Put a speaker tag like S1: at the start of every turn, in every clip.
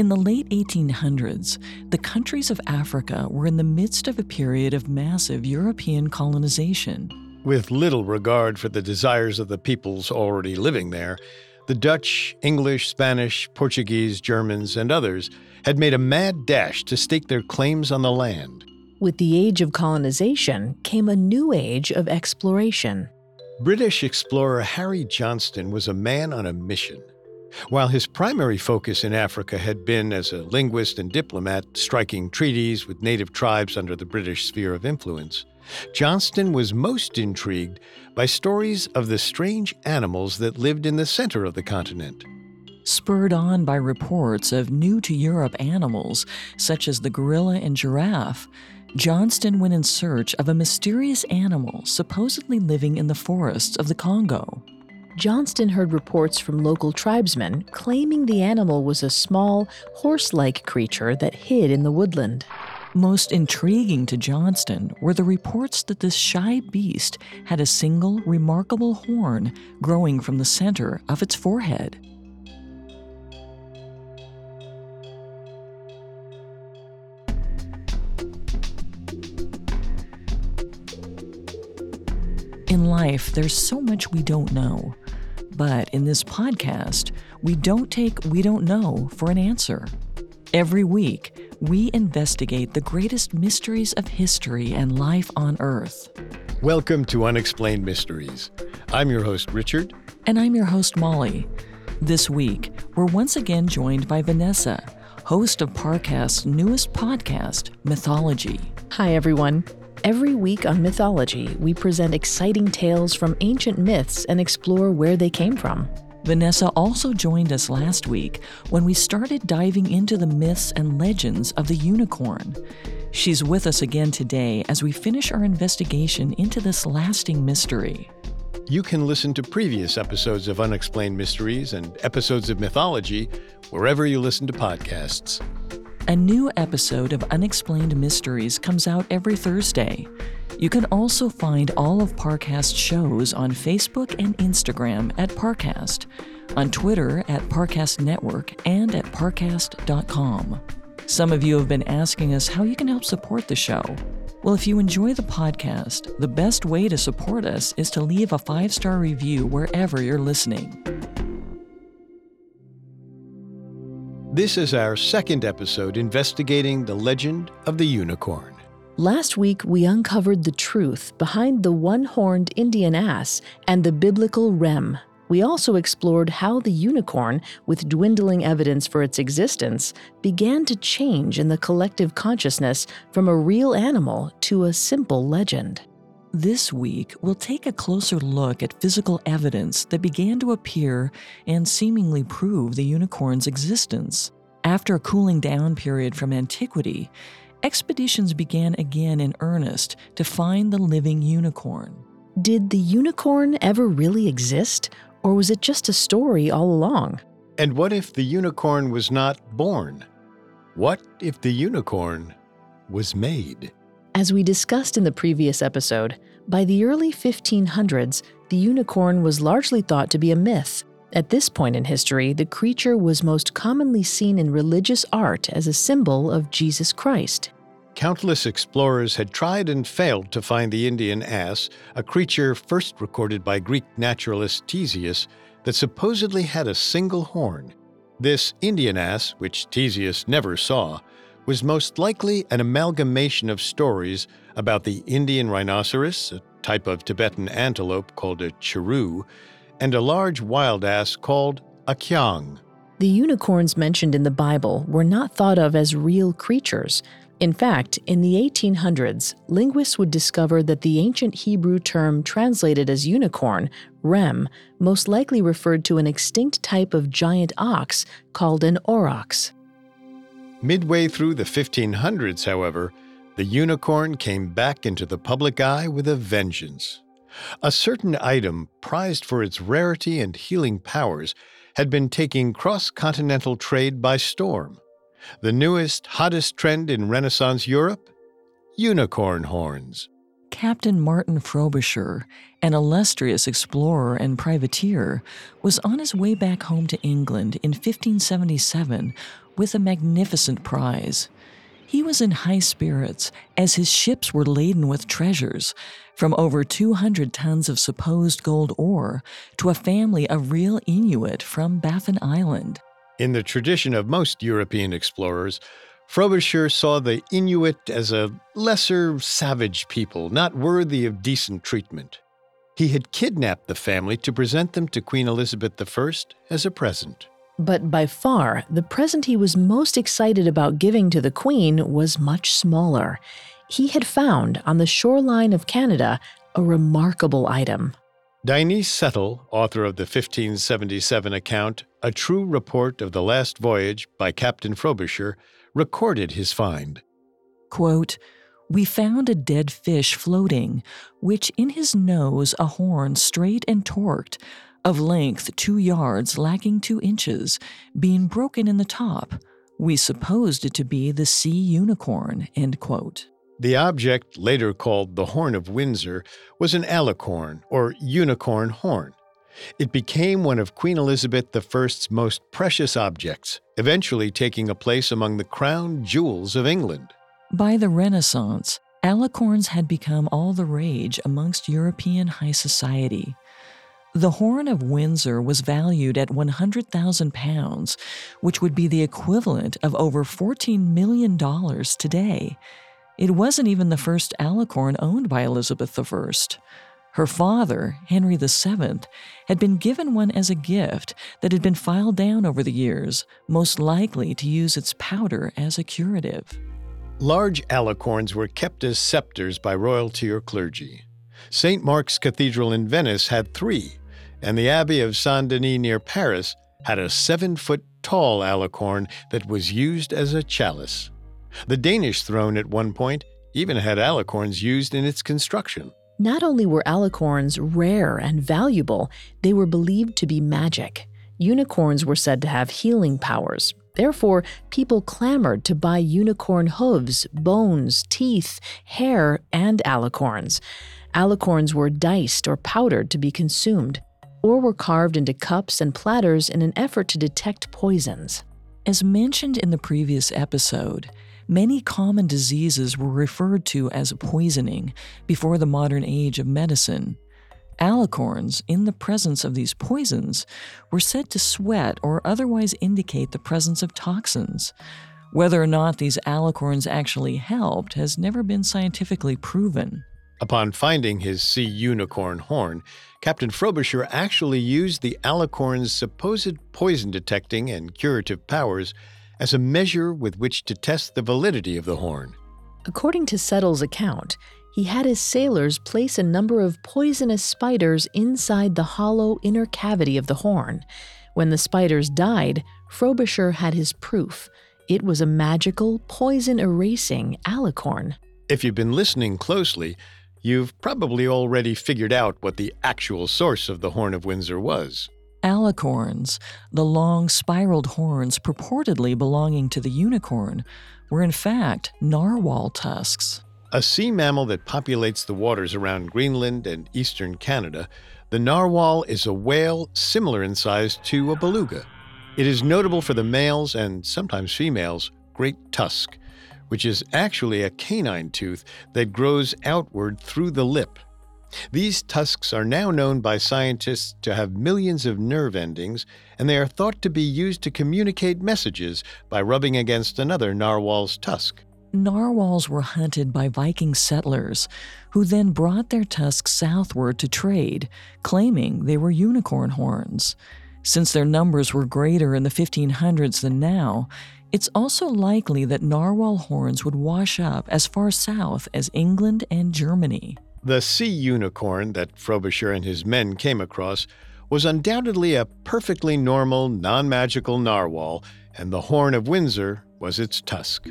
S1: In the late 1800s, the countries of Africa were in the midst of a period of massive European colonization.
S2: With little regard for the desires of the peoples already living there, the Dutch, English, Spanish, Portuguese, Germans, and others had made a mad dash to stake their claims on the land.
S3: With the age of colonization came a new age of exploration.
S2: British explorer Harry Johnston was a man on a mission. While his primary focus in Africa had been as a linguist and diplomat, striking treaties with native tribes under the British sphere of influence, Johnston was most intrigued by stories of the strange animals that lived in the center of the continent.
S1: Spurred on by reports of new to Europe animals, such as the gorilla and giraffe, Johnston went in search of a mysterious animal supposedly living in the forests of the Congo.
S3: Johnston heard reports from local tribesmen claiming the animal was a small, horse like creature that hid in the woodland.
S1: Most intriguing to Johnston were the reports that this shy beast had a single remarkable horn growing from the center of its forehead. In life, there's so much we don't know. But in this podcast, we don't take we don't know for an answer. Every week, we investigate the greatest mysteries of history and life on Earth.
S2: Welcome to Unexplained Mysteries. I'm your host, Richard.
S1: And I'm your host, Molly. This week, we're once again joined by Vanessa, host of Parcast's newest podcast, Mythology.
S3: Hi, everyone. Every week on Mythology, we present exciting tales from ancient myths and explore where they came from.
S1: Vanessa also joined us last week when we started diving into the myths and legends of the unicorn. She's with us again today as we finish our investigation into this lasting mystery.
S2: You can listen to previous episodes of Unexplained Mysteries and episodes of Mythology wherever you listen to podcasts.
S1: A new episode of Unexplained Mysteries comes out every Thursday. You can also find all of Parcast's shows on Facebook and Instagram at Parcast, on Twitter at Parcast Network, and at parcast.com. Some of you have been asking us how you can help support the show. Well, if you enjoy the podcast, the best way to support us is to leave a five star review wherever you're listening.
S2: This is our second episode investigating the legend of the unicorn.
S3: Last week, we uncovered the truth behind the one horned Indian ass and the biblical Rem. We also explored how the unicorn, with dwindling evidence for its existence, began to change in the collective consciousness from a real animal to a simple legend.
S1: This week, we'll take a closer look at physical evidence that began to appear and seemingly prove the unicorn's existence. After a cooling down period from antiquity, expeditions began again in earnest to find the living unicorn.
S3: Did the unicorn ever really exist, or was it just a story all along?
S2: And what if the unicorn was not born? What if the unicorn was made?
S3: As we discussed in the previous episode, by the early 1500s, the unicorn was largely thought to be a myth. At this point in history, the creature was most commonly seen in religious art as a symbol of Jesus Christ.
S2: Countless explorers had tried and failed to find the Indian ass, a creature first recorded by Greek naturalist Ctesias that supposedly had a single horn. This Indian ass, which Ctesias never saw, was most likely an amalgamation of stories about the Indian rhinoceros, a type of Tibetan antelope called a chiru, and a large wild ass called a kyang.
S3: The unicorns mentioned in the Bible were not thought of as real creatures. In fact, in the 1800s, linguists would discover that the ancient Hebrew term translated as unicorn, rem, most likely referred to an extinct type of giant ox called an aurochs.
S2: Midway through the 1500s, however, the unicorn came back into the public eye with a vengeance. A certain item, prized for its rarity and healing powers, had been taking cross continental trade by storm. The newest, hottest trend in Renaissance Europe? Unicorn horns.
S1: Captain Martin Frobisher, an illustrious explorer and privateer, was on his way back home to England in 1577 with a magnificent prize. He was in high spirits as his ships were laden with treasures, from over 200 tons of supposed gold ore to a family of real Inuit from Baffin Island.
S2: In the tradition of most European explorers, Frobisher saw the Inuit as a lesser, savage people, not worthy of decent treatment. He had kidnapped the family to present them to Queen Elizabeth I as a present.
S3: But by far, the present he was most excited about giving to the Queen was much smaller. He had found on the shoreline of Canada a remarkable item.
S2: Dionyse Settle, author of the 1577 account, A True Report of the Last Voyage by Captain Frobisher, recorded his find.
S1: Quote, we found a dead fish floating, which in his nose a horn straight and torqued, of length two yards lacking two inches, being broken in the top. We supposed it to be the sea unicorn. End quote.
S2: The object, later called the Horn of Windsor, was an alicorn, or unicorn horn. It became one of Queen Elizabeth I's most precious objects, eventually taking a place among the crown jewels of England.
S1: By the Renaissance, alicorns had become all the rage amongst European high society. The Horn of Windsor was valued at 100,000 pounds, which would be the equivalent of over $14 million today. It wasn't even the first alicorn owned by Elizabeth I. Her father, Henry VII, had been given one as a gift that had been filed down over the years, most likely to use its powder as a curative.
S2: Large alicorns were kept as scepters by royalty or clergy. St. Mark's Cathedral in Venice had three, and the Abbey of Saint Denis near Paris had a seven foot tall alicorn that was used as a chalice. The Danish throne at one point even had alicorns used in its construction.
S3: Not only were alicorns rare and valuable, they were believed to be magic. Unicorns were said to have healing powers. Therefore, people clamored to buy unicorn hooves, bones, teeth, hair, and alicorns. Alicorns were diced or powdered to be consumed, or were carved into cups and platters in an effort to detect poisons.
S1: As mentioned in the previous episode, Many common diseases were referred to as poisoning before the modern age of medicine. Alicorns, in the presence of these poisons, were said to sweat or otherwise indicate the presence of toxins. Whether or not these alicorns actually helped has never been scientifically proven.
S2: Upon finding his sea unicorn horn, Captain Frobisher actually used the alicorn's supposed poison detecting and curative powers as a measure with which to test the validity of the horn.
S3: According to Settle's account, he had his sailors place a number of poisonous spiders inside the hollow inner cavity of the horn. When the spiders died, Frobisher had his proof. It was a magical, poison erasing alicorn.
S2: If you've been listening closely, you've probably already figured out what the actual source of the Horn of Windsor was.
S1: Alicorns, the long spiraled horns purportedly belonging to the unicorn, were in fact narwhal tusks.
S2: A sea mammal that populates the waters around Greenland and eastern Canada, the narwhal is a whale similar in size to a beluga. It is notable for the males and sometimes females' great tusk, which is actually a canine tooth that grows outward through the lip. These tusks are now known by scientists to have millions of nerve endings, and they are thought to be used to communicate messages by rubbing against another narwhal's tusk.
S1: Narwhals were hunted by Viking settlers, who then brought their tusks southward to trade, claiming they were unicorn horns. Since their numbers were greater in the 1500s than now, it's also likely that narwhal horns would wash up as far south as England and Germany.
S2: The sea unicorn that Frobisher and his men came across was undoubtedly a perfectly normal, non magical narwhal, and the horn of Windsor was its tusk.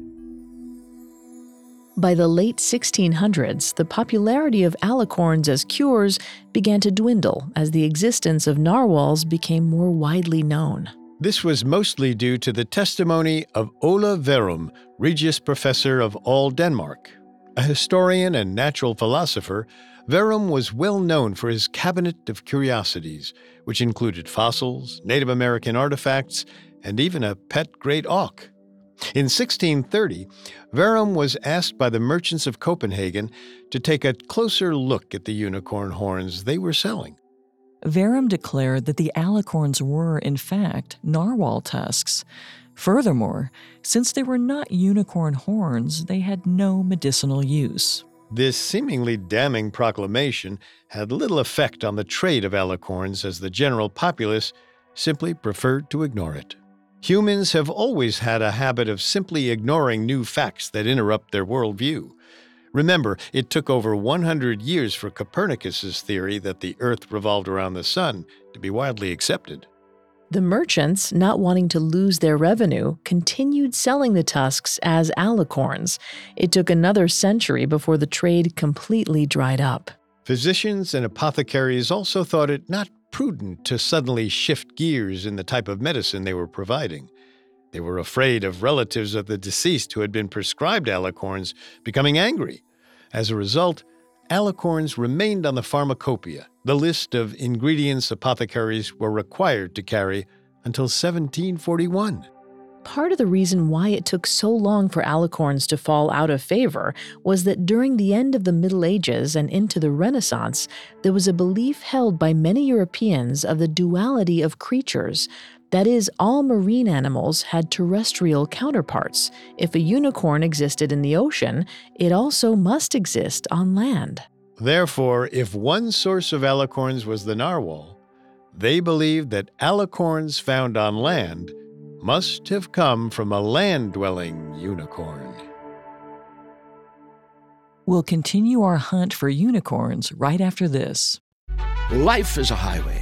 S3: By the late 1600s, the popularity of alicorns as cures began to dwindle as the existence of narwhals became more widely known.
S2: This was mostly due to the testimony of Ole Worm, Regius Professor of all Denmark, a historian and natural philosopher, Worm was well known for his cabinet of curiosities, which included fossils, Native American artifacts, and even a pet great auk. In 1630, Verum was asked by the merchants of Copenhagen to take a closer look at the unicorn horns they were selling.
S1: Worm declared that the alicorns were, in fact, narwhal tusks, Furthermore, since they were not unicorn horns, they had no medicinal use.
S2: This seemingly damning proclamation had little effect on the trade of alicorns as the general populace simply preferred to ignore it. Humans have always had a habit of simply ignoring new facts that interrupt their worldview. Remember, it took over 100 years for Copernicus's theory that the Earth revolved around the Sun to be widely accepted.
S3: The merchants, not wanting to lose their revenue, continued selling the tusks as alicorns. It took another century before the trade completely dried up.
S2: Physicians and apothecaries also thought it not prudent to suddenly shift gears in the type of medicine they were providing. They were afraid of relatives of the deceased who had been prescribed alicorns becoming angry. As a result, alicorns remained on the pharmacopoeia, the list of ingredients apothecaries were required to carry until 1741.
S3: Part of the reason why it took so long for alicorns to fall out of favor was that during the end of the Middle Ages and into the Renaissance, there was a belief held by many Europeans of the duality of creatures. That is, all marine animals had terrestrial counterparts. If a unicorn existed in the ocean, it also must exist on land.
S2: Therefore, if one source of alicorns was the narwhal, they believed that alicorns found on land must have come from a land dwelling unicorn.
S1: We'll continue our hunt for unicorns right after this.
S4: Life is a highway,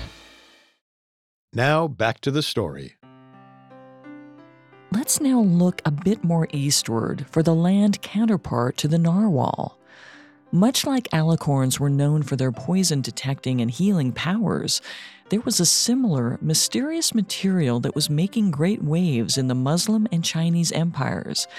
S2: Now back to the story.
S1: Let's now look a bit more eastward for the land counterpart to the narwhal. Much like alicorns were known for their poison detecting and healing powers, there was a similar, mysterious material that was making great waves in the Muslim and Chinese empires.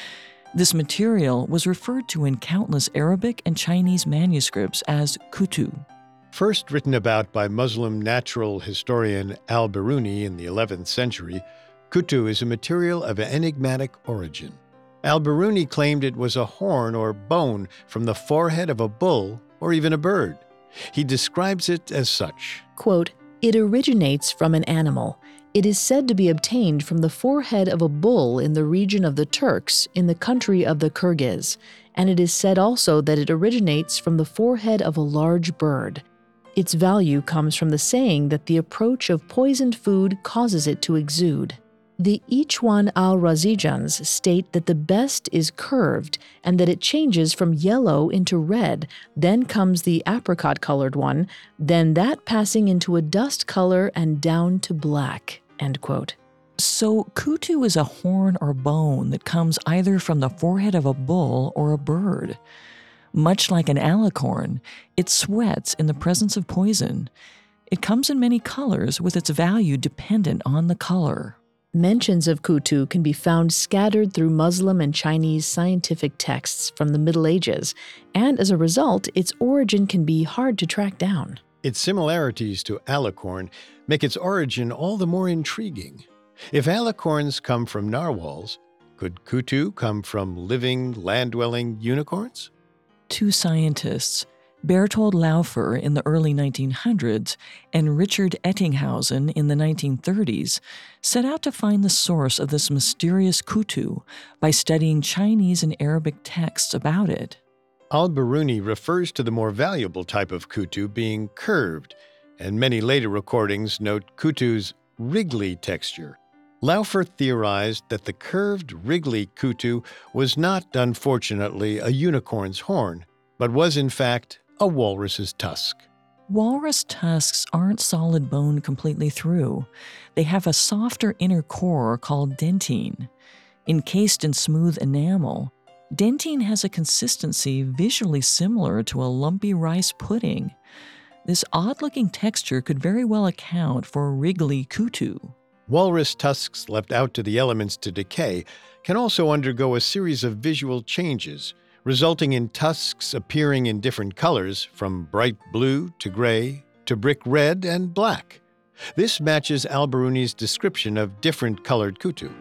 S1: This material was referred to in countless Arabic and Chinese manuscripts as kutu.
S2: First written about by Muslim natural historian al Biruni in the 11th century, kutu is a material of enigmatic origin. Al Biruni claimed it was a horn or bone from the forehead of a bull or even a bird. He describes it as such
S3: Quote, It originates from an animal. It is said to be obtained from the forehead of a bull in the region of the Turks in the country of the Kyrgyz, and it is said also that it originates from the forehead of a large bird. Its value comes from the saying that the approach of poisoned food causes it to exude. The Ichwan al Razijans state that the best is curved and that it changes from yellow into red, then comes the apricot colored one, then that passing into a dust color and down to black. End quote.
S1: So, kutu is a horn or bone that comes either from the forehead of a bull or a bird. Much like an alicorn, it sweats in the presence of poison. It comes in many colors, with its value dependent on the color.
S3: Mentions of kutu can be found scattered through Muslim and Chinese scientific texts from the Middle Ages, and as a result, its origin can be hard to track down.
S2: Its similarities to alicorn make its origin all the more intriguing. If alicorns come from narwhals, could kutu come from living, land dwelling unicorns?
S1: Two scientists, Berthold Laufer in the early 1900s and Richard Ettinghausen in the 1930s, set out to find the source of this mysterious kutu by studying Chinese and Arabic texts about it.
S2: Al Biruni refers to the more valuable type of kutu being curved, and many later recordings note kutu's wriggly texture. Laufer theorized that the curved, wriggly kutu was not, unfortunately, a unicorn's horn, but was in fact a walrus's tusk.
S1: Walrus tusks aren't solid bone completely through. They have a softer inner core called dentine. Encased in smooth enamel, dentine has a consistency visually similar to a lumpy rice pudding. This odd looking texture could very well account for wriggly kutu.
S2: Walrus tusks left out to the elements to decay can also undergo a series of visual changes resulting in tusks appearing in different colors from bright blue to gray to brick red and black. This matches Al Biruni's description of different colored kutu.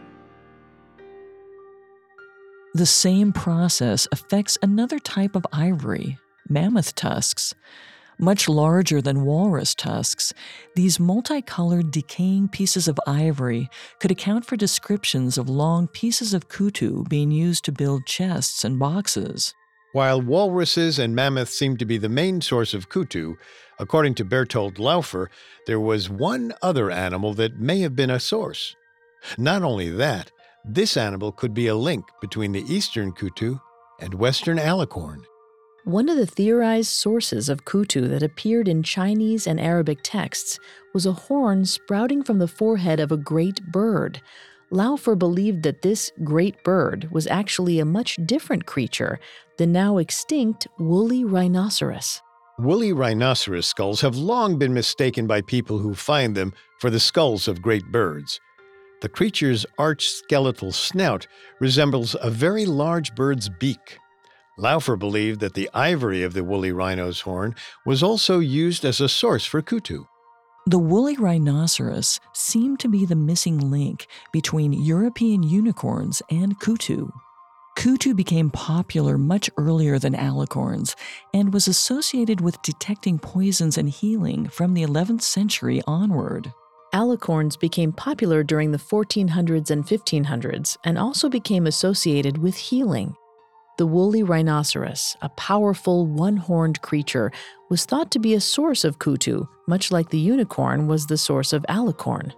S1: The same process affects another type of ivory, mammoth tusks. Much larger than walrus tusks, these multicolored decaying pieces of ivory could account for descriptions of long pieces of kutu being used to build chests and boxes.
S2: While walruses and mammoths seem to be the main source of kutu, according to Berthold Laufer, there was one other animal that may have been a source. Not only that, this animal could be a link between the eastern kutu and western alicorn.
S3: One of the theorized sources of kutu that appeared in Chinese and Arabic texts was a horn sprouting from the forehead of a great bird. Laufer believed that this great bird was actually a much different creature, the now extinct woolly rhinoceros.
S2: Woolly rhinoceros skulls have long been mistaken by people who find them for the skulls of great birds. The creature's arched skeletal snout resembles a very large bird's beak. Laufer believed that the ivory of the woolly rhino's horn was also used as a source for kutu.
S1: The woolly rhinoceros seemed to be the missing link between European unicorns and kutu. Kutu became popular much earlier than alicorns and was associated with detecting poisons and healing from the 11th century onward.
S3: Alicorns became popular during the 1400s and 1500s and also became associated with healing. The woolly rhinoceros, a powerful one horned creature, was thought to be a source of kutu, much like the unicorn was the source of alicorn.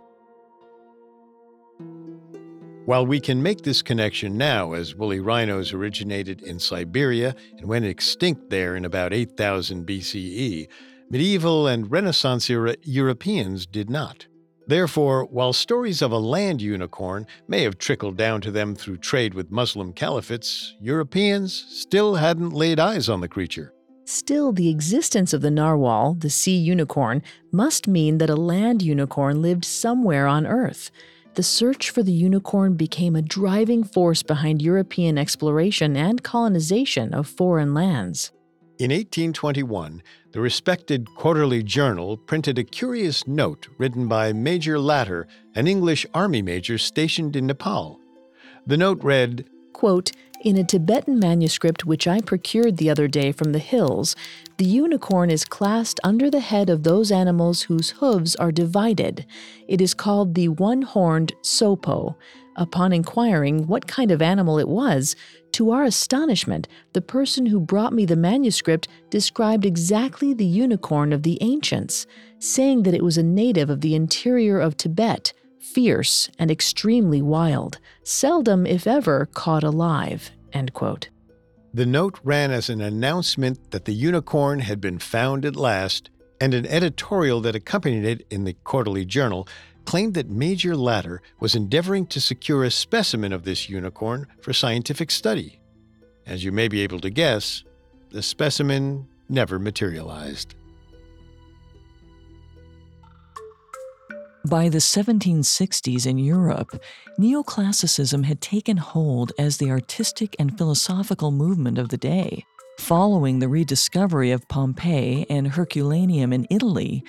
S2: While we can make this connection now, as woolly rhinos originated in Siberia and went extinct there in about 8000 BCE, medieval and Renaissance era Europeans did not. Therefore, while stories of a land unicorn may have trickled down to them through trade with Muslim caliphates, Europeans still hadn't laid eyes on the creature.
S3: Still, the existence of the narwhal, the sea unicorn, must mean that a land unicorn lived somewhere on Earth. The search for the unicorn became a driving force behind European exploration and colonization of foreign lands.
S2: In 1821, the respected Quarterly Journal printed a curious note written by Major Latter, an English army major stationed in Nepal. The note read,
S3: quote, in a Tibetan manuscript which I procured the other day from the hills, the unicorn is classed under the head of those animals whose hooves are divided. It is called the one horned sopo. Upon inquiring what kind of animal it was, to our astonishment, the person who brought me the manuscript described exactly the unicorn of the ancients, saying that it was a native of the interior of Tibet, fierce and extremely wild, seldom, if ever, caught alive.
S2: The note ran as an announcement that the unicorn had been found at last, and an editorial that accompanied it in the Quarterly Journal claimed that Major Latter was endeavoring to secure a specimen of this unicorn for scientific study. As you may be able to guess, the specimen never materialized.
S1: By the 1760s in Europe, neoclassicism had taken hold as the artistic and philosophical movement of the day. Following the rediscovery of Pompeii and Herculaneum in Italy,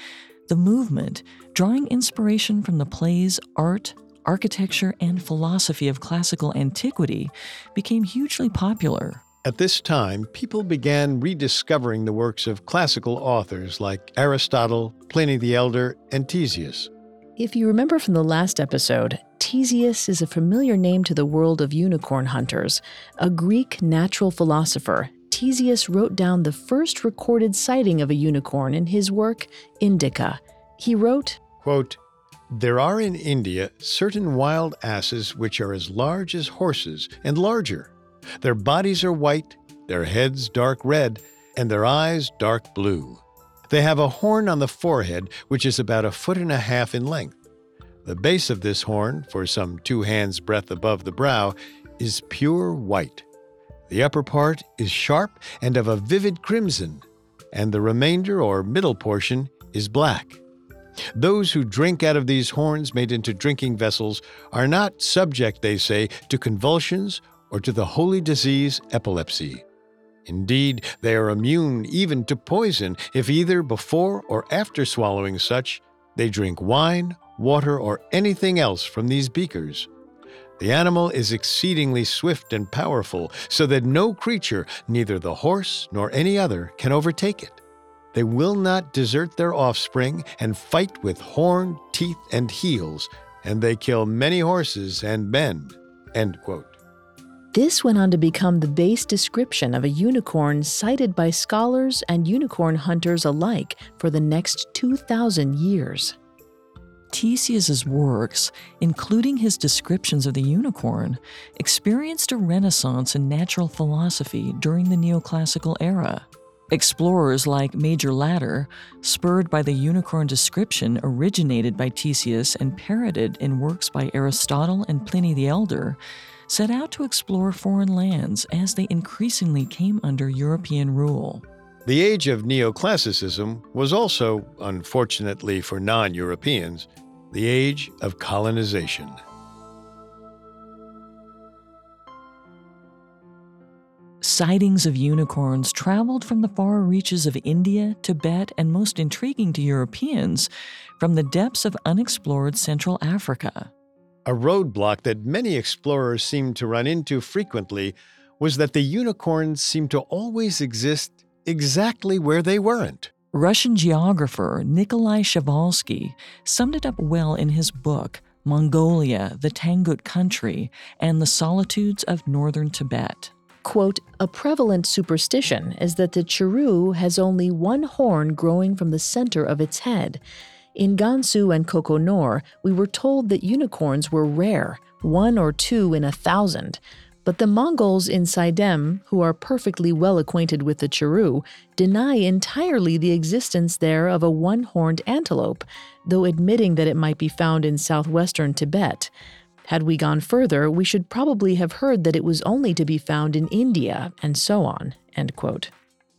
S1: the movement, drawing inspiration from the plays, art, architecture, and philosophy of classical antiquity, became hugely popular.
S2: At this time, people began rediscovering the works of classical authors like Aristotle, Pliny the Elder, and Ctesias.
S3: If you remember from the last episode, Ctesias is a familiar name to the world of unicorn hunters. A Greek natural philosopher, Ctesias wrote down the first recorded sighting of a unicorn in his work, Indica. He wrote,
S2: quote, There are in India certain wild asses which are as large as horses and larger. Their bodies are white, their heads dark red, and their eyes dark blue. They have a horn on the forehead which is about a foot and a half in length. The base of this horn, for some two hands' breadth above the brow, is pure white. The upper part is sharp and of a vivid crimson, and the remainder or middle portion is black. Those who drink out of these horns made into drinking vessels are not subject, they say, to convulsions or to the holy disease epilepsy. Indeed, they are immune even to poison if either before or after swallowing such they drink wine, water, or anything else from these beakers. The animal is exceedingly swift and powerful, so that no creature, neither the horse nor any other, can overtake it. They will not desert their offspring and fight with horn, teeth, and heels, and they kill many horses and men. End quote.
S3: This went on to become the base description of a unicorn cited by scholars and unicorn hunters alike for the next 2,000 years.
S1: Ctesias's works, including his descriptions of the unicorn, experienced a renaissance in natural philosophy during the neoclassical era. Explorers like Major Latter, spurred by the unicorn description originated by Ctesias and parroted in works by Aristotle and Pliny the Elder, set out to explore foreign lands as they increasingly came under European rule.
S2: The age of neoclassicism was also, unfortunately for non Europeans, the age of colonization.
S1: Sightings of unicorns traveled from the far reaches of India, Tibet, and most intriguing to Europeans, from the depths of unexplored Central Africa.
S2: A roadblock that many explorers seemed to run into frequently was that the unicorns seemed to always exist exactly where they weren't.
S1: Russian geographer Nikolai Przhevalsky summed it up well in his book, Mongolia, the Tangut Country, and the Solitudes of Northern Tibet.
S3: Quote, a prevalent superstition is that the chiru has only one horn growing from the center of its head. In Gansu and Koko Nor, we were told that unicorns were rare, one or two in a thousand. But the Mongols in Tsaidam, who are perfectly well acquainted with the Chiru, deny entirely the existence there of a one horned antelope, though admitting that it might be found in southwestern Tibet. Had we gone further, we should probably have heard that it was only to be found in India, and so on. End quote.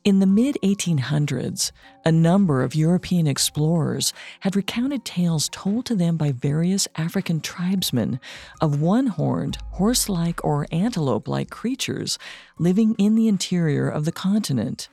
S1: In the mid 1800s, a number of European explorers had recounted tales told to them by various African tribesmen of one horned, horse like, or antelope like creatures living in the interior of the continent.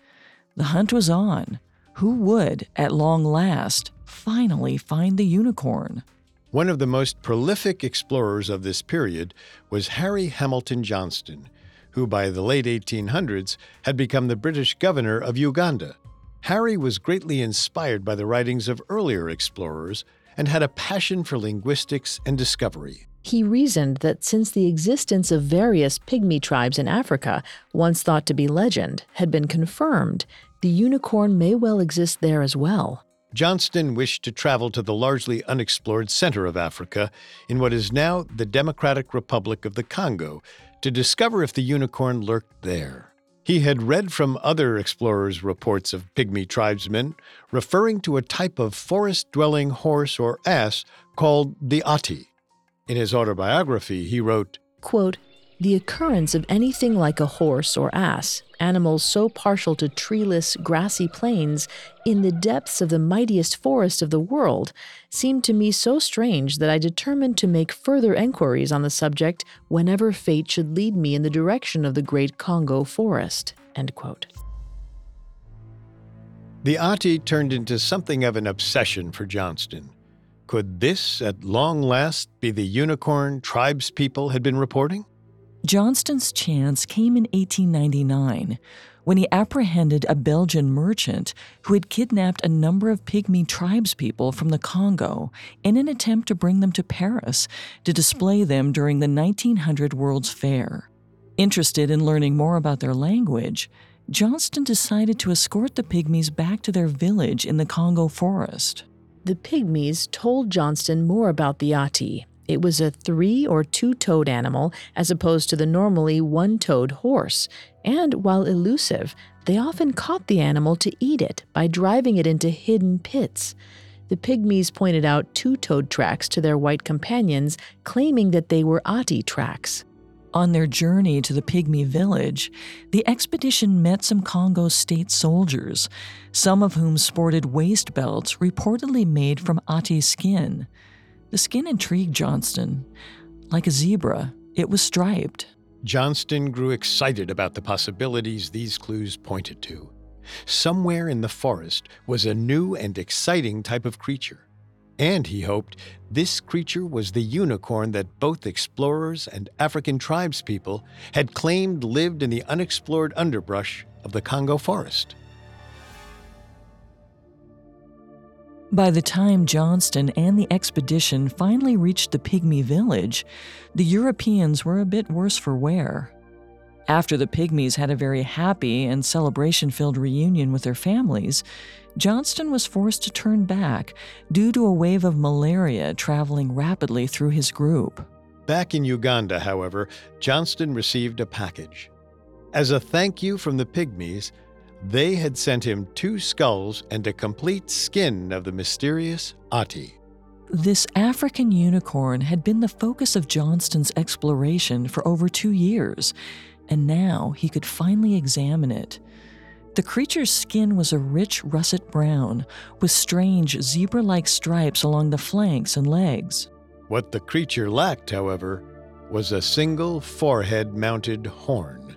S1: The hunt was on. Who would, at long last, finally find the unicorn?
S2: One of the most prolific explorers of this period was Harry Hamilton Johnston who by the late 1800s had become the British governor of Uganda. Harry was greatly inspired by the writings of earlier explorers and had a passion for linguistics and discovery.
S3: He reasoned that since the existence of various pygmy tribes in Africa, once thought to be legend, had been confirmed, the unicorn may well exist there as well.
S2: Johnston wished to travel to the largely unexplored center of Africa, in what is now the Democratic Republic of the Congo, to discover if the unicorn lurked there. He had read from other explorers' reports of pygmy tribesmen referring to a type of forest dwelling horse or ass called the ati. In his autobiography, he wrote,
S3: quote, the occurrence of anything like a horse or ass, animals so partial to treeless, grassy plains, in the depths of the mightiest forest of the world, seemed to me so strange that I determined to make further enquiries on the subject whenever fate should lead me in the direction of the great Congo forest.
S2: The Ati turned into something of an obsession for Johnston. Could this, at long last, be the unicorn tribespeople had been reporting?
S1: Johnston's chance came in 1899 when he apprehended a Belgian merchant who had kidnapped a number of Pygmy tribespeople from the Congo in an attempt to bring them to Paris to display them during the 1900 World's Fair. Interested in learning more about their language, Johnston decided to escort the Pygmies back to their village in the Congo forest.
S3: The Pygmies told Johnston more about the Ati it was a three or two toed animal as opposed to the normally one toed horse, and while elusive, they often caught the animal to eat it by driving it into hidden pits. The pygmies pointed out two toed tracks to their white companions, claiming that they were Ati tracks.
S1: On their journey to the pygmy village, the expedition met some Congo state soldiers, some of whom sported waist belts reportedly made from Ati skin. The skin intrigued Johnston. Like a zebra, it was striped.
S2: Johnston grew excited about the possibilities these clues pointed to. Somewhere in the forest was a new and exciting type of creature. And he hoped this creature was the unicorn that both explorers and African tribespeople had claimed lived in the unexplored underbrush of the Congo forest.
S1: By the time Johnston and the expedition finally reached the Pygmy village, the Europeans were a bit worse for wear. After the Pygmies had a very happy and celebration filled reunion with their families, Johnston was forced to turn back due to a wave of malaria traveling rapidly through his group.
S2: Back in Uganda, however, Johnston received a package. As a thank you from the Pygmies, they had sent him two skulls and a complete skin of the mysterious Ati.
S1: This African unicorn had been the focus of Johnston's exploration for over two years, and now he could finally examine it. The creature's skin was a rich russet brown, with strange zebra like stripes along the flanks and legs.
S2: What the creature lacked, however, was a single forehead mounted horn.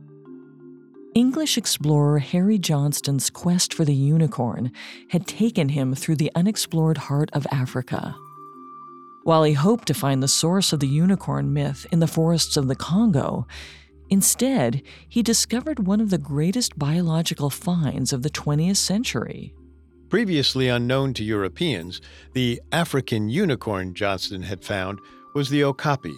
S1: English explorer Harry Johnston's quest for the unicorn had taken him through the unexplored heart of Africa. While he hoped to find the source of the unicorn myth in the forests of the Congo, instead, he discovered one of the greatest biological finds of the 20th century.
S2: Previously unknown to Europeans, the African unicorn Johnston had found was the okapi,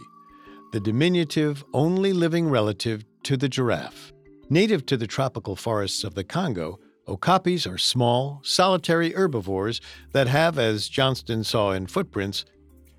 S2: the diminutive, only living relative to the giraffe. Native to the tropical forests of the Congo, okapis are small, solitary herbivores that have, as Johnston saw in footprints,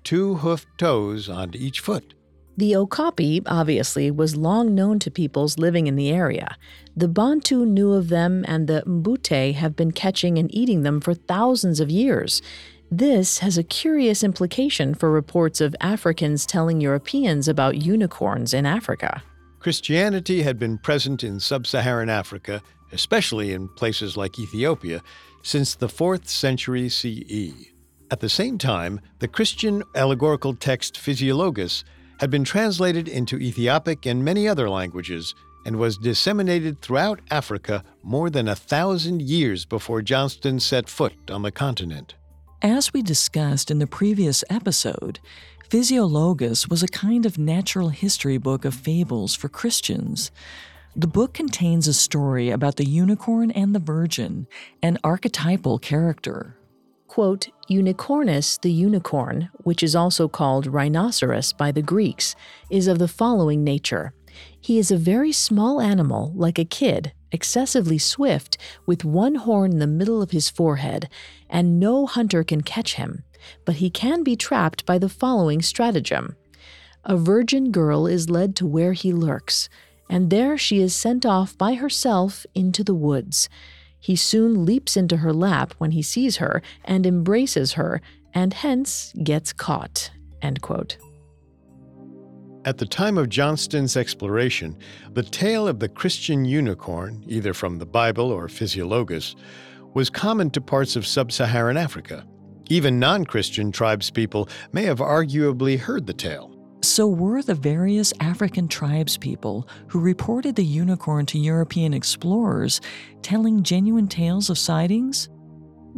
S2: two hoofed toes on each foot.
S3: The okapi, obviously, was long known to peoples living in the area. The Bantu knew of them, and the Mbuti have been catching and eating them for thousands of years. This has a curious implication for reports of Africans telling Europeans about unicorns in Africa.
S2: Christianity had been present in sub Saharan Africa, especially in places like Ethiopia, since the 4th century CE. At the same time, the Christian allegorical text Physiologus had been translated into Ethiopic and many other languages and was disseminated throughout Africa more than a thousand years before Johnston set foot on the continent.
S1: As we discussed in the previous episode, Physiologus was a kind of natural history book of fables for Christians. The book contains a story about the unicorn and the virgin, an archetypal character.
S3: Quote, Unicornus, the unicorn, which is also called rhinoceros by the Greeks, is of the following nature. He is a very small animal, like a kid, excessively swift, with one horn in the middle of his forehead, and no hunter can catch him. But he can be trapped by the following stratagem A virgin girl is led to where he lurks, and there she is sent off by herself into the woods. He soon leaps into her lap when he sees her and embraces her, and hence gets caught. End quote.
S2: At the time of Johnston's exploration, the tale of the Christian unicorn, either from the Bible or Physiologus, was common to parts of sub Saharan Africa. Even non Christian tribespeople may have arguably heard the tale.
S1: So were the various African tribespeople who reported the unicorn to European explorers telling genuine tales of sightings?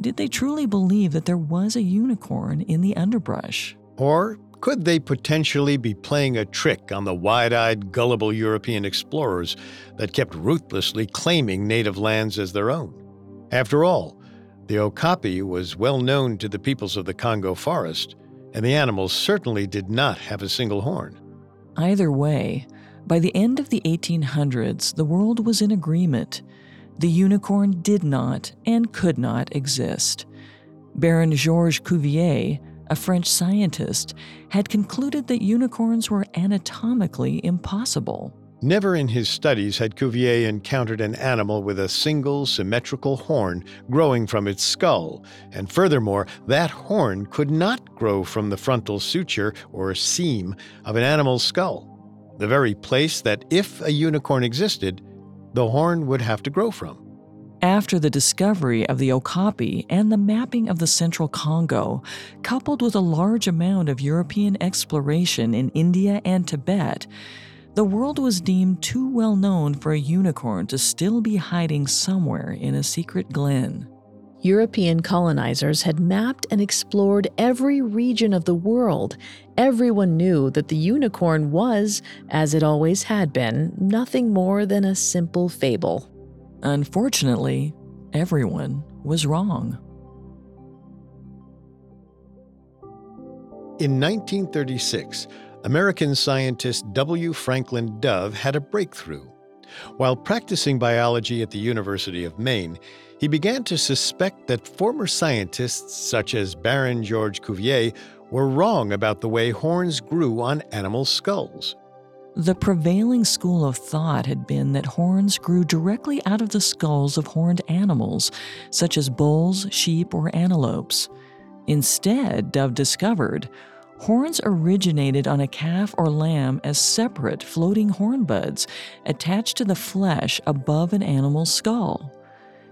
S1: Did they truly believe that there was a unicorn in the underbrush?
S2: Or could they potentially be playing a trick on the wide eyed, gullible European explorers that kept ruthlessly claiming native lands as their own? After all, the okapi was well known to the peoples of the Congo forest, and the animals certainly did not have a single horn.
S1: Either way, by the end of the 1800s, the world was in agreement. The unicorn did not and could not exist. Baron Georges Cuvier a French scientist, had concluded that unicorns were anatomically impossible.
S2: Never in his studies had Cuvier encountered an animal with a single symmetrical horn growing from its skull, and furthermore, that horn could not grow from the frontal suture or seam of an animal's skull, the very place that, if a unicorn existed, the horn would have to grow from.
S1: After the discovery of the Okapi and the mapping of the central Congo, coupled with a large amount of European exploration in India and Tibet, the world was deemed too well known for a unicorn to still be hiding somewhere in a secret glen.
S3: European colonizers had mapped and explored every region of the world. Everyone knew that the unicorn was, as it always had been, nothing more than a simple fable.
S1: Unfortunately, everyone was wrong.
S2: In 1936, American scientist W. Franklin Dove had a breakthrough. While practicing biology at the University of Maine, he began to suspect that former scientists such as Baron Georges Cuvier were wrong about the way horns grew on animal skulls.
S1: The prevailing school of thought had been that horns grew directly out of the skulls of horned animals, such as bulls, sheep, or antelopes. Instead, Dove discovered, horns originated on a calf or lamb as separate floating horn buds attached to the flesh above an animal's skull.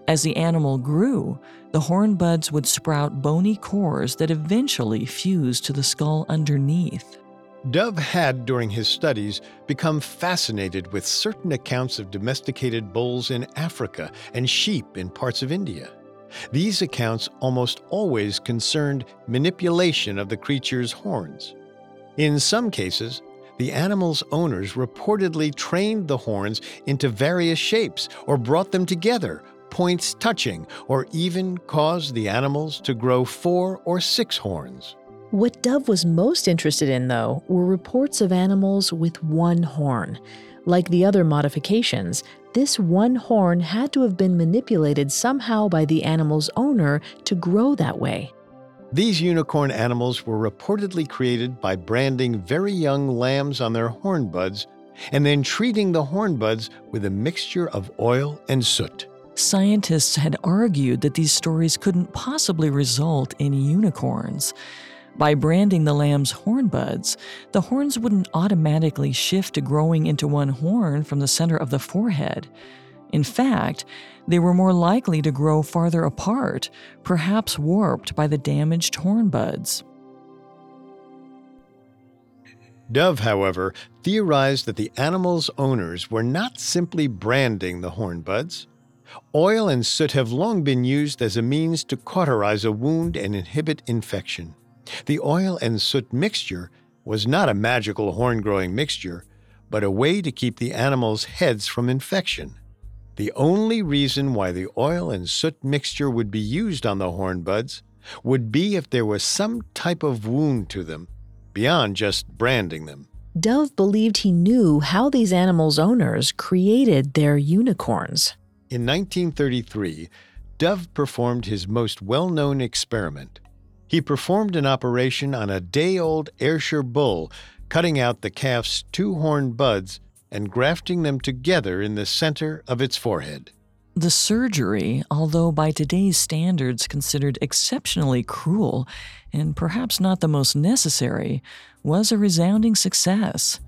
S1: As the animal grew, the horn buds would sprout bony cores that eventually fused to the skull underneath.
S2: Dove had, during his studies, become fascinated with certain accounts of domesticated bulls in Africa and sheep in parts of India. These accounts almost always concerned manipulation of the creature's horns. In some cases, the animal's owners reportedly trained the horns into various shapes or brought them together, points touching, or even caused the animals to grow four or six horns.
S3: What Dove was most interested in, though, were reports of animals with one horn. Like the other modifications, this one horn had to have been manipulated somehow by the animal's owner to grow that way.
S2: These unicorn animals were reportedly created by branding very young lambs on their horn buds and then treating the horn buds with a mixture of oil and soot.
S1: Scientists had argued that these stories couldn't possibly result in unicorns. By branding the lamb's horn buds, the horns wouldn't automatically shift to growing into one horn from the center of the forehead. In fact, they were more likely to grow farther apart, perhaps warped by the damaged horn buds.
S2: Dove, however, theorized that the animal's owners were not simply branding the horn buds. Oil and soot have long been used as a means to cauterize a wound and inhibit infection. The oil and soot mixture was not a magical horn growing mixture, but a way to keep the animals' heads from infection. The only reason why the oil and soot mixture would be used on the horn buds would be if there was some type of wound to them, beyond just branding them.
S3: Dove believed he knew how these animals' owners created their unicorns.
S2: In 1933, Dove performed his most well known experiment. He performed an operation on a day old Ayrshire bull, cutting out the calf's two horn buds and grafting them together in the center of its forehead.
S1: The surgery, although by today's standards considered exceptionally cruel and perhaps not the most necessary, was a resounding success.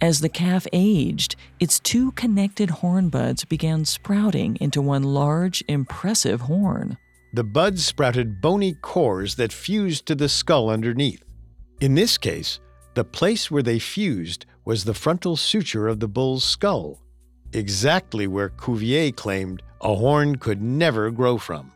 S1: As the calf aged, its two connected horn buds began sprouting into one large, impressive horn.
S2: The buds sprouted bony cores that fused to the skull underneath. In this case, the place where they fused was the frontal suture of the bull's skull, exactly where Cuvier claimed a horn could never grow from.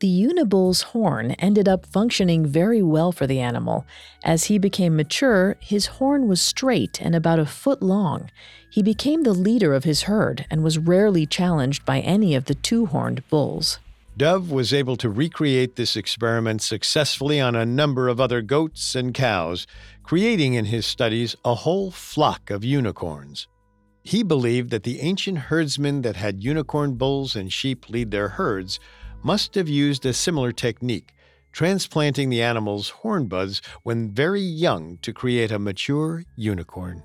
S3: The unibull's horn ended up functioning very well for the animal. As he became mature, his horn was straight and about a foot long. He became the leader of his herd and was rarely challenged by any of the two horned bulls.
S2: Dove was able to recreate this experiment successfully on a number of other goats and cows, creating in his studies a whole flock of unicorns. He believed that the ancient herdsmen that had unicorn bulls and sheep lead their herds must have used a similar technique, transplanting the animal's horn buds when very young to create a mature unicorn.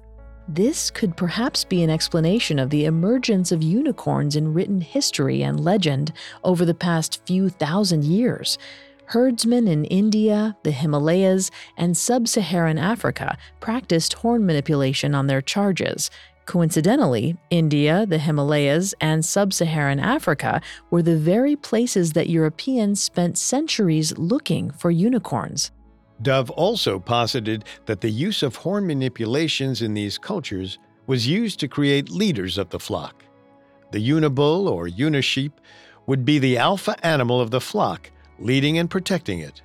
S3: This could perhaps be an explanation of the emergence of unicorns in written history and legend over the past few thousand years. Herdsmen in India, the Himalayas, and sub Saharan Africa practiced horn manipulation on their charges. Coincidentally, India, the Himalayas, and sub Saharan Africa were the very places that Europeans spent centuries looking for unicorns.
S2: Dove also posited that the use of horn manipulations in these cultures was used to create leaders of the flock. The unibull or unisheep would be the alpha animal of the flock, leading and protecting it.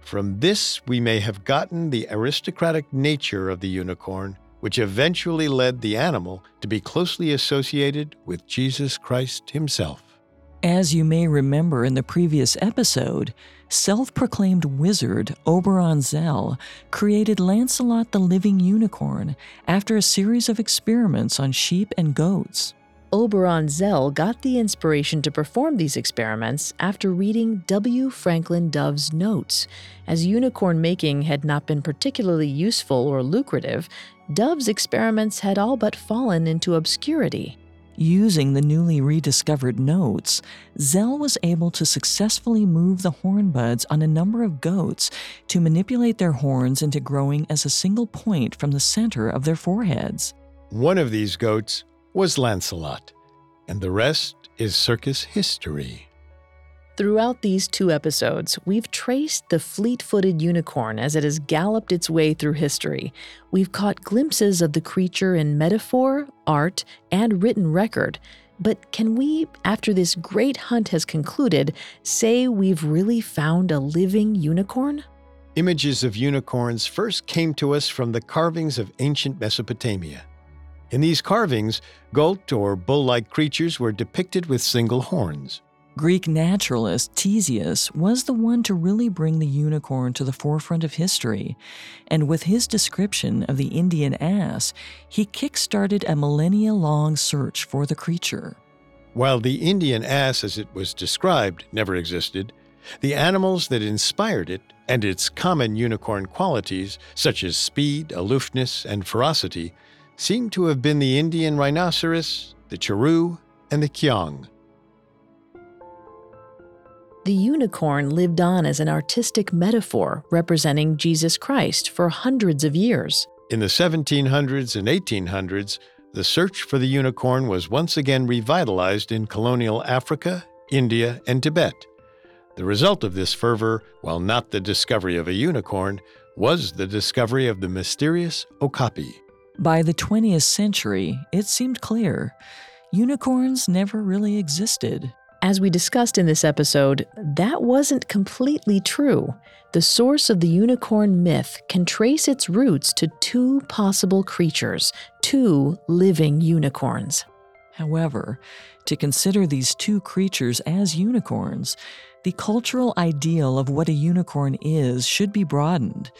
S2: From this, we may have gotten the aristocratic nature of the unicorn, which eventually led the animal to be closely associated with Jesus Christ himself.
S1: As you may remember in the previous episode, self proclaimed wizard Oberon Zell created Lancelot the Living Unicorn after a series of experiments on sheep and goats.
S3: Oberon Zell got the inspiration to perform these experiments after reading W. Franklin Dove's notes. As unicorn making had not been particularly useful or lucrative, Dove's experiments had all but fallen into obscurity.
S1: Using the newly rediscovered notes, Zell was able to successfully move the horn buds on a number of goats to manipulate their horns into growing as a single point from the center of their foreheads.
S2: One of these goats was Lancelot, and the rest is circus history.
S3: Throughout these two episodes, we've traced the fleet footed unicorn as it has galloped its way through history. We've caught glimpses of the creature in metaphor, art, and written record. But can we, after this great hunt has concluded, say we've really found a living unicorn?
S2: Images of unicorns first came to us from the carvings of ancient Mesopotamia. In these carvings, goat or bull like creatures were depicted with single horns.
S1: Greek naturalist Ctesias was the one to really bring the unicorn to the forefront of history, and with his description of the Indian ass, he kick-started a millennia long search for the creature.
S2: While the Indian ass, as it was described, never existed, The animals that inspired it and its common unicorn qualities, such as speed, aloofness, and ferocity, seem to have been the Indian rhinoceros, the chiru, and the kiang.
S3: The unicorn lived on as an artistic metaphor representing Jesus Christ for hundreds of years.
S2: In the 1700s and 1800s, the search for the unicorn was once again revitalized in colonial Africa, India, and Tibet. The result of this fervor, while not the discovery of a unicorn, was the discovery of the mysterious okapi.
S1: By the 20th century, it seemed clear unicorns never really existed.
S3: As we discussed in this episode, that wasn't completely true. The source of the unicorn myth can trace its roots to two possible creatures, two living unicorns.
S1: However, to consider these two creatures as unicorns, the cultural ideal of what a unicorn is should be broadened.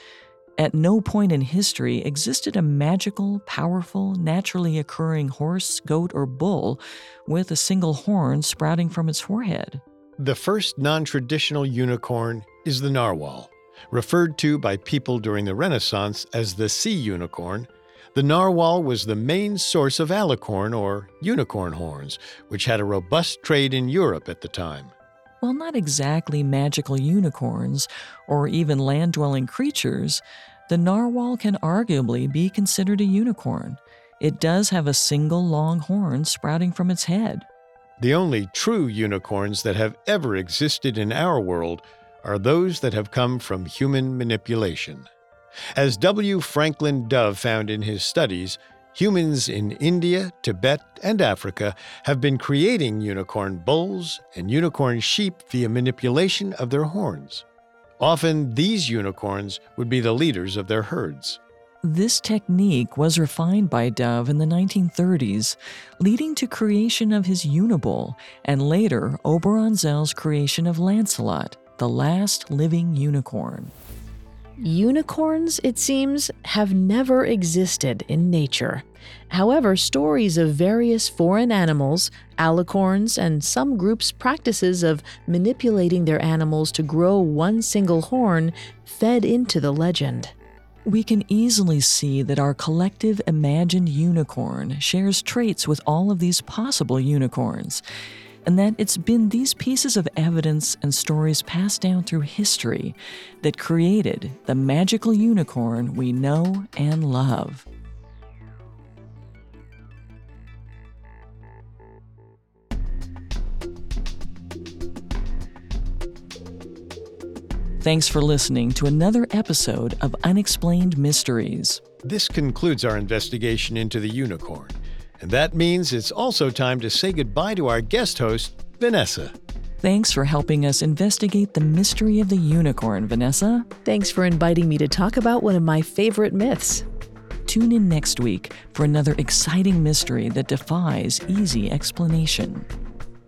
S1: At no point in history existed a magical, powerful, naturally occurring horse, goat, or bull with a single horn sprouting from its forehead.
S2: The first non traditional unicorn is the narwhal. Referred to by people during the Renaissance as the sea unicorn, the narwhal was the main source of alicorn or unicorn horns, which had a robust trade in Europe at the time.
S1: While not exactly magical unicorns or even land dwelling creatures, the narwhal can arguably be considered a unicorn. It does have a single long horn sprouting from its head.
S2: The only true unicorns that have ever existed in our world are those that have come from human manipulation. As W. Franklin Dove found in his studies, humans in India, Tibet, and Africa have been creating unicorn bulls and unicorn sheep via manipulation of their horns. Often, these unicorns would be the leaders of their herds.
S1: This technique was refined by Dove in the 1930s, leading to creation of his Unibull and later Oberon Zell's creation of Lancelot, the last living unicorn.
S3: Unicorns, it seems, have never existed in nature. However, stories of various foreign animals, alicorns, and some groups' practices of manipulating their animals to grow one single horn fed into the legend.
S1: We can easily see that our collective imagined unicorn shares traits with all of these possible unicorns and that it's been these pieces of evidence and stories passed down through history that created the magical unicorn we know and love. Thanks for listening to another episode of Unexplained Mysteries.
S2: This concludes our investigation into the unicorn. And that means it's also time to say goodbye to our guest host, Vanessa.
S1: Thanks for helping us investigate the mystery of the unicorn, Vanessa.
S3: Thanks for inviting me to talk about one of my favorite myths.
S1: Tune in next week for another exciting mystery that defies easy explanation.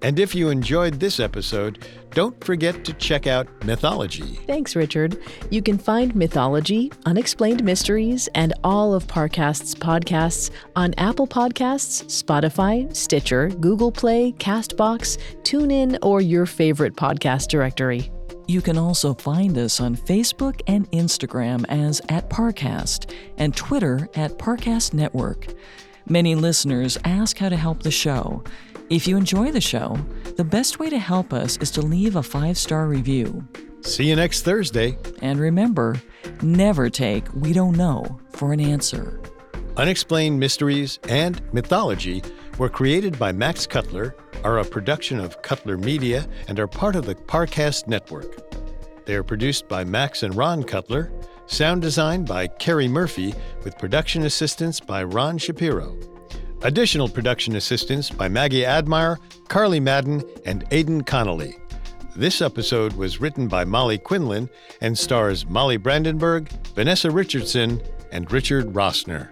S2: And if you enjoyed this episode, don't forget to check out Mythology.
S3: Thanks, Richard. You can find Mythology, Unexplained Mysteries, and all of Parcast's podcasts on Apple Podcasts, Spotify, Stitcher, Google Play, Castbox, TuneIn, or your favorite podcast directory.
S1: You can also find us on Facebook and Instagram as at Parcast and Twitter at Parcast Network. Many listeners ask how to help the show. If you enjoy the show, the best way to help us is to leave a five star review.
S2: See you next Thursday.
S1: And remember, never take we don't know for an answer.
S2: Unexplained Mysteries and Mythology were created by Max Cutler, are a production of Cutler Media, and are part of the Parcast Network. They are produced by Max and Ron Cutler, sound design by Kerry Murphy, with production assistance by Ron Shapiro. Additional production assistance by Maggie Admire, Carly Madden, and Aidan Connolly. This episode was written by Molly Quinlan and stars Molly Brandenburg, Vanessa Richardson, and Richard Rossner.